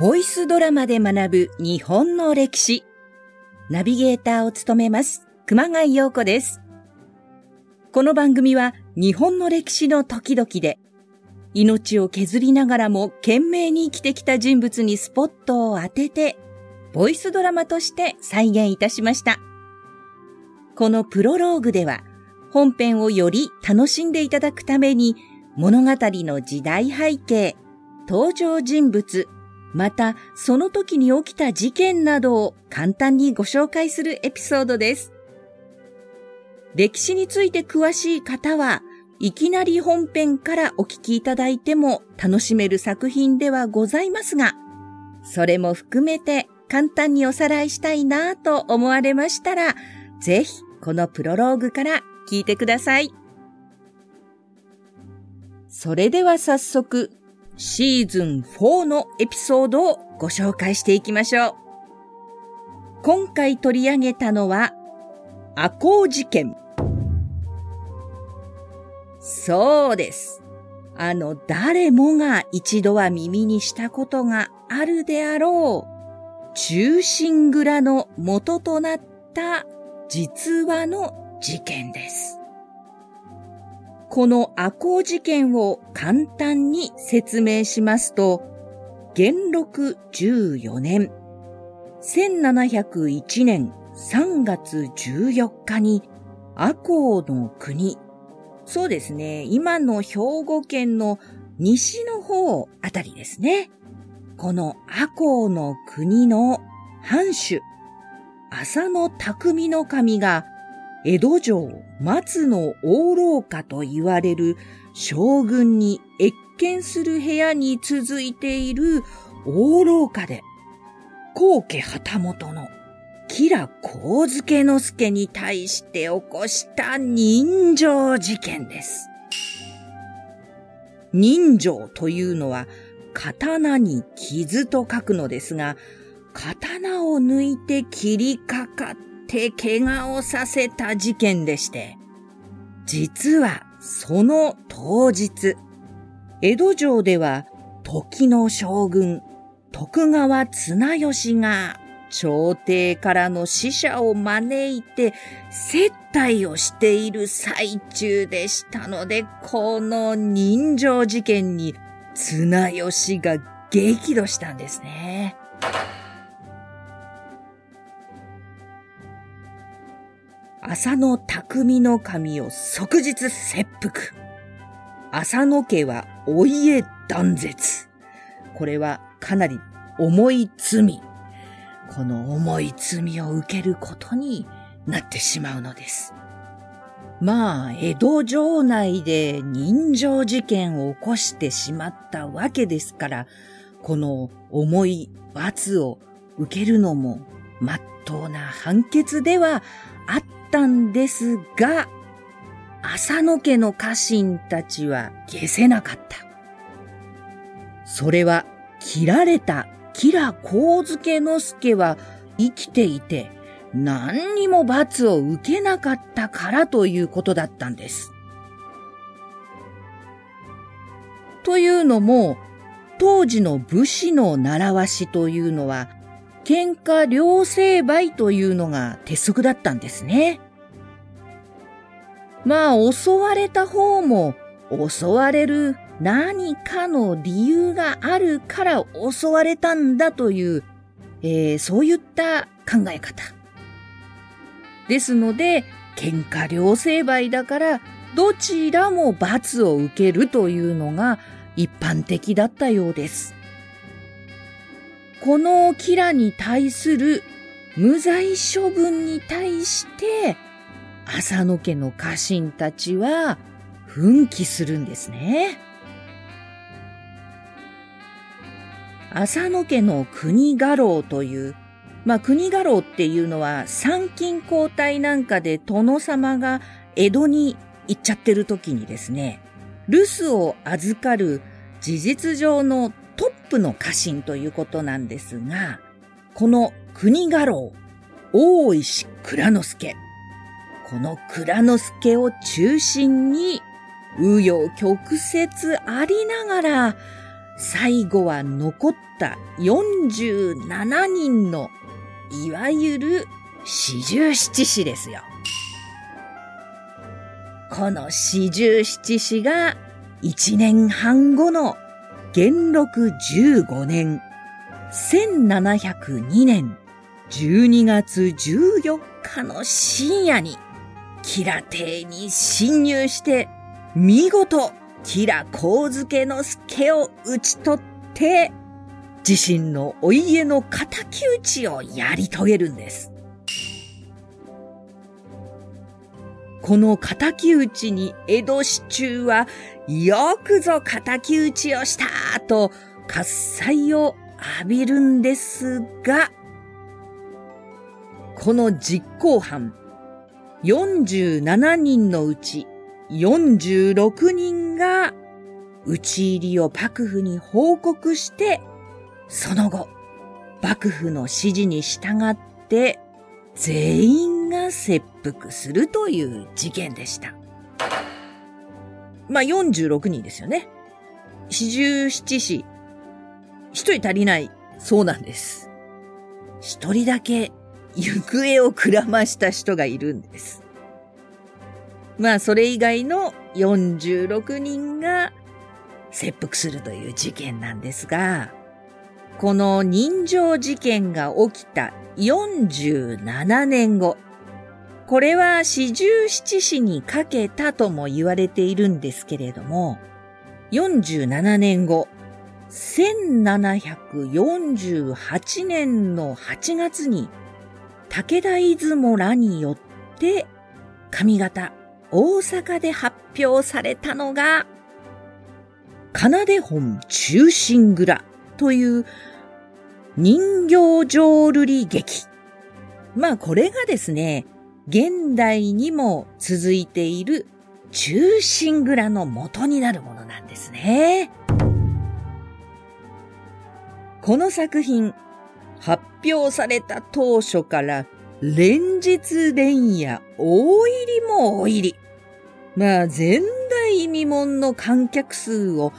ボイスドラマで学ぶ日本の歴史。ナビゲーターを務めます、熊谷陽子です。この番組は日本の歴史の時々で、命を削りながらも懸命に生きてきた人物にスポットを当てて、ボイスドラマとして再現いたしました。このプロローグでは、本編をより楽しんでいただくために、物語の時代背景、登場人物、またその時に起きた事件などを簡単にご紹介するエピソードです。歴史について詳しい方は、いきなり本編からお聞きいただいても楽しめる作品ではございますが、それも含めて簡単におさらいしたいなぁと思われましたら、ぜひこのプロローグから聞いてください。それでは早速シーズン4のエピソードをご紹介していきましょう。今回取り上げたのは、赤穂事件。そうです。あの誰もが一度は耳にしたことがあるであろう、中心蔵の元となった実話の事件です。この赤穂事件を簡単に説明しますと、元禄14年、1701年3月14日に赤穂の国、そうですね、今の兵庫県の西の方あたりですね。この赤穂の国の藩主、浅野匠の神が江戸城松の大廊下と言われる将軍に謁見する部屋に続いている大廊下で、皇家旗本の吉良幸助之助に対して起こした人情事件です。人情というのは刀に傷と書くのですが、刀を抜いて切りかかって怪我をさせた事件でして、実はその当日、江戸城では時の将軍、徳川綱吉が朝廷からの使者を招いて接待をしている最中でしたので、この人情事件に綱吉が激怒したんですね。浅野匠の神を即日切腹。浅野家はお家断絶。これはかなり重い罪。この重い罪を受けることになってしまうのです。まあ、江戸城内で人情事件を起こしてしまったわけですから、この重い罰を受けるのも真っ当な判決ではあったんですが、浅野家の家臣たちは消せなかった。それは切られた吉良幸助之助は生きていて何にも罰を受けなかったからということだったんです。というのも、当時の武士の習わしというのは、喧嘩両成敗というのが鉄則だったんですね。まあ、襲われた方も、襲われる何かの理由があるから襲われたんだという、えー、そういった考え方。ですので、喧嘩両成敗だから、どちらも罰を受けるというのが一般的だったようです。このキラに対する無罪処分に対して、浅野家の家臣たちは奮起するんですね。浅野家の国家老という、まあ国家老っていうのは参勤交代なんかで殿様が江戸に行っちゃってる時にですね、留守を預かる事実上のプの家臣ということなんですが、この国家老、大石蔵之助。この蔵之助を中心に紆余曲折ありながら、最後は残った47人の、いわゆる四十七士ですよ。この四十七士が一年半後の元禄15年、1702年12月14日の深夜に、キラ邸に侵入して、見事、キラ光介の助を討ち取って、自身のお家の仇討ちをやり遂げるんです。この仇討ちに江戸市中は、よくぞ仇討ちをしたと喝采を浴びるんですが、この実行犯、47人のうち46人が討ち入りを幕府に報告して、その後、幕府の指示に従って全員が切腹するという事件でした。まあ、46人ですよね。四十七士。一人足りない。そうなんです。一人だけ行方をくらました人がいるんです。まあ、それ以外の46人が切腹するという事件なんですが、この人情事件が起きた47年後、これは四十七士にかけたとも言われているんですけれども、47年後、1748年の8月に武田出雲らによって上方大阪で発表されたのが、奏で本中心蔵という人形浄瑠璃劇。まあこれがですね、現代にも続いている中心蔵の元になるものなんですね。この作品、発表された当初から連日連夜大入りも大入り。まあ前代未聞の観客数を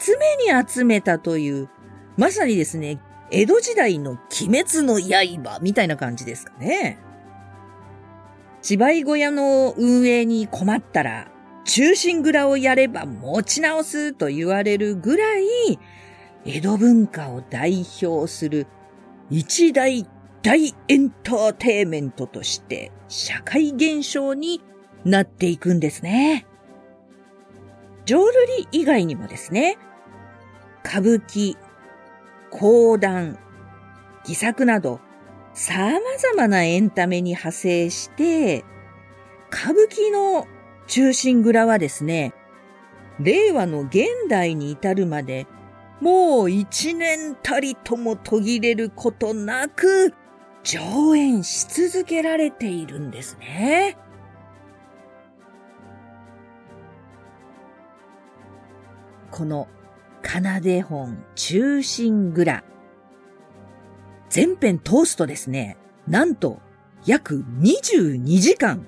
集めに集めたという、まさにですね、江戸時代の鬼滅の刃みたいな感じですかね。芝居小屋の運営に困ったら、中心蔵をやれば持ち直すと言われるぐらい、江戸文化を代表する一大大エンターテイメントとして社会現象になっていくんですね。浄瑠璃以外にもですね、歌舞伎、講談、戯作など様々なエンタメに派生して、歌舞伎の中心蔵はですね、令和の現代に至るまでもう一年たりとも途切れることなく、上演し続けられているんですね。この、奏で本中心蔵。全編通すとですね、なんと約22時間。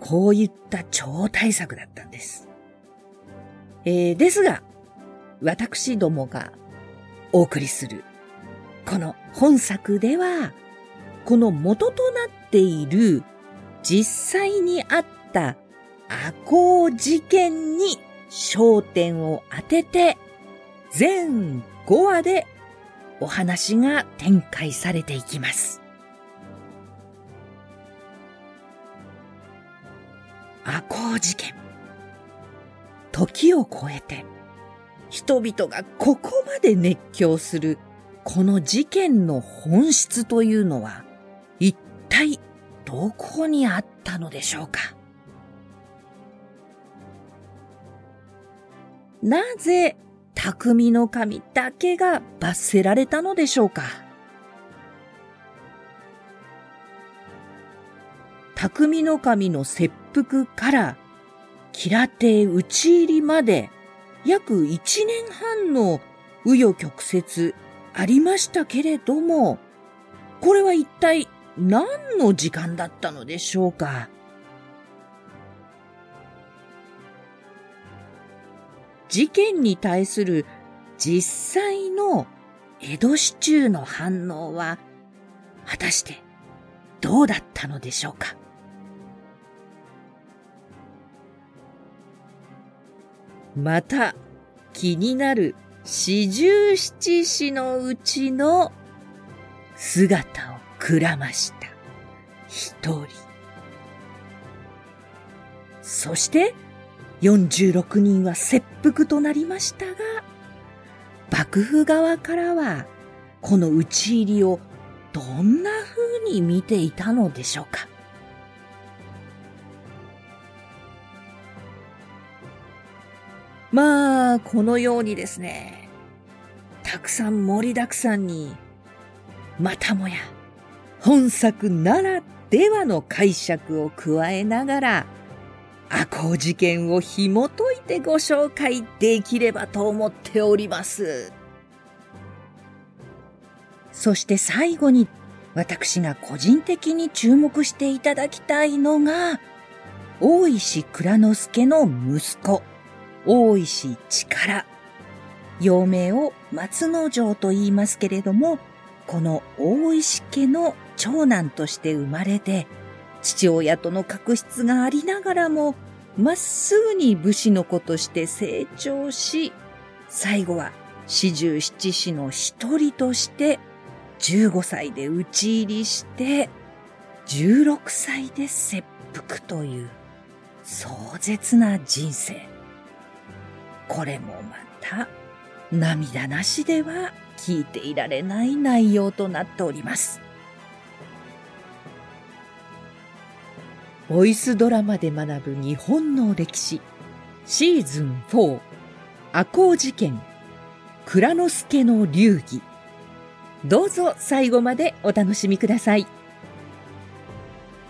こういった超大作だったんです。えー、ですが、私どもがお送りする、この本作では、この元となっている実際にあった赤穂事件に焦点を当てて、全5話でお話が展開されていきます。赤穂事件。時を超えて、人々がここまで熱狂するこの事件の本質というのは一体どこにあったのでしょうか？なぜ匠の神だけが罰せられたのでしょうか。匠の神の切腹から、キラテ討ち入りまで約1年半の紆余曲折ありましたけれども、これは一体何の時間だったのでしょうか。事件に対する実際の江戸市中の反応は果たしてどうだったのでしょうか？また気になる四十七士のうちの姿をくらました一人。そして46人は切腹となりましたが、幕府側からはこの討ち入りをどんな風に見ていたのでしょうか。まあ、このようにですね、たくさん盛りだくさんに、またもや、本作ならではの解釈を加えながら、赤穂事件を紐解いてご紹介できればと思っております。そして最後に私が個人的に注目していただきたいのが、大石蔵之介の息子、大石力。幼名を松之丞と言いますけれども、この大石家の長男として生まれて、父親との確執がありながらも、まっすぐに武士の子として成長し、最後は四十七士の一人として15歳で討ち入りして、16歳で切腹という壮絶な人生。これもまた涙なしでは聞いていられない内容となっております。ボイスドラマで学ぶ日本の歴史。シーズン4赤穂事件。蔵之介の流儀。どうぞ最後までお楽しみください。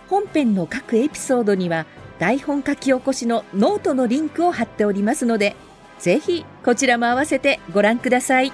本編の各エピソードには台本書き起こしのノートのリンクを貼っておりますのでぜひこちらも合わせてご覧ください。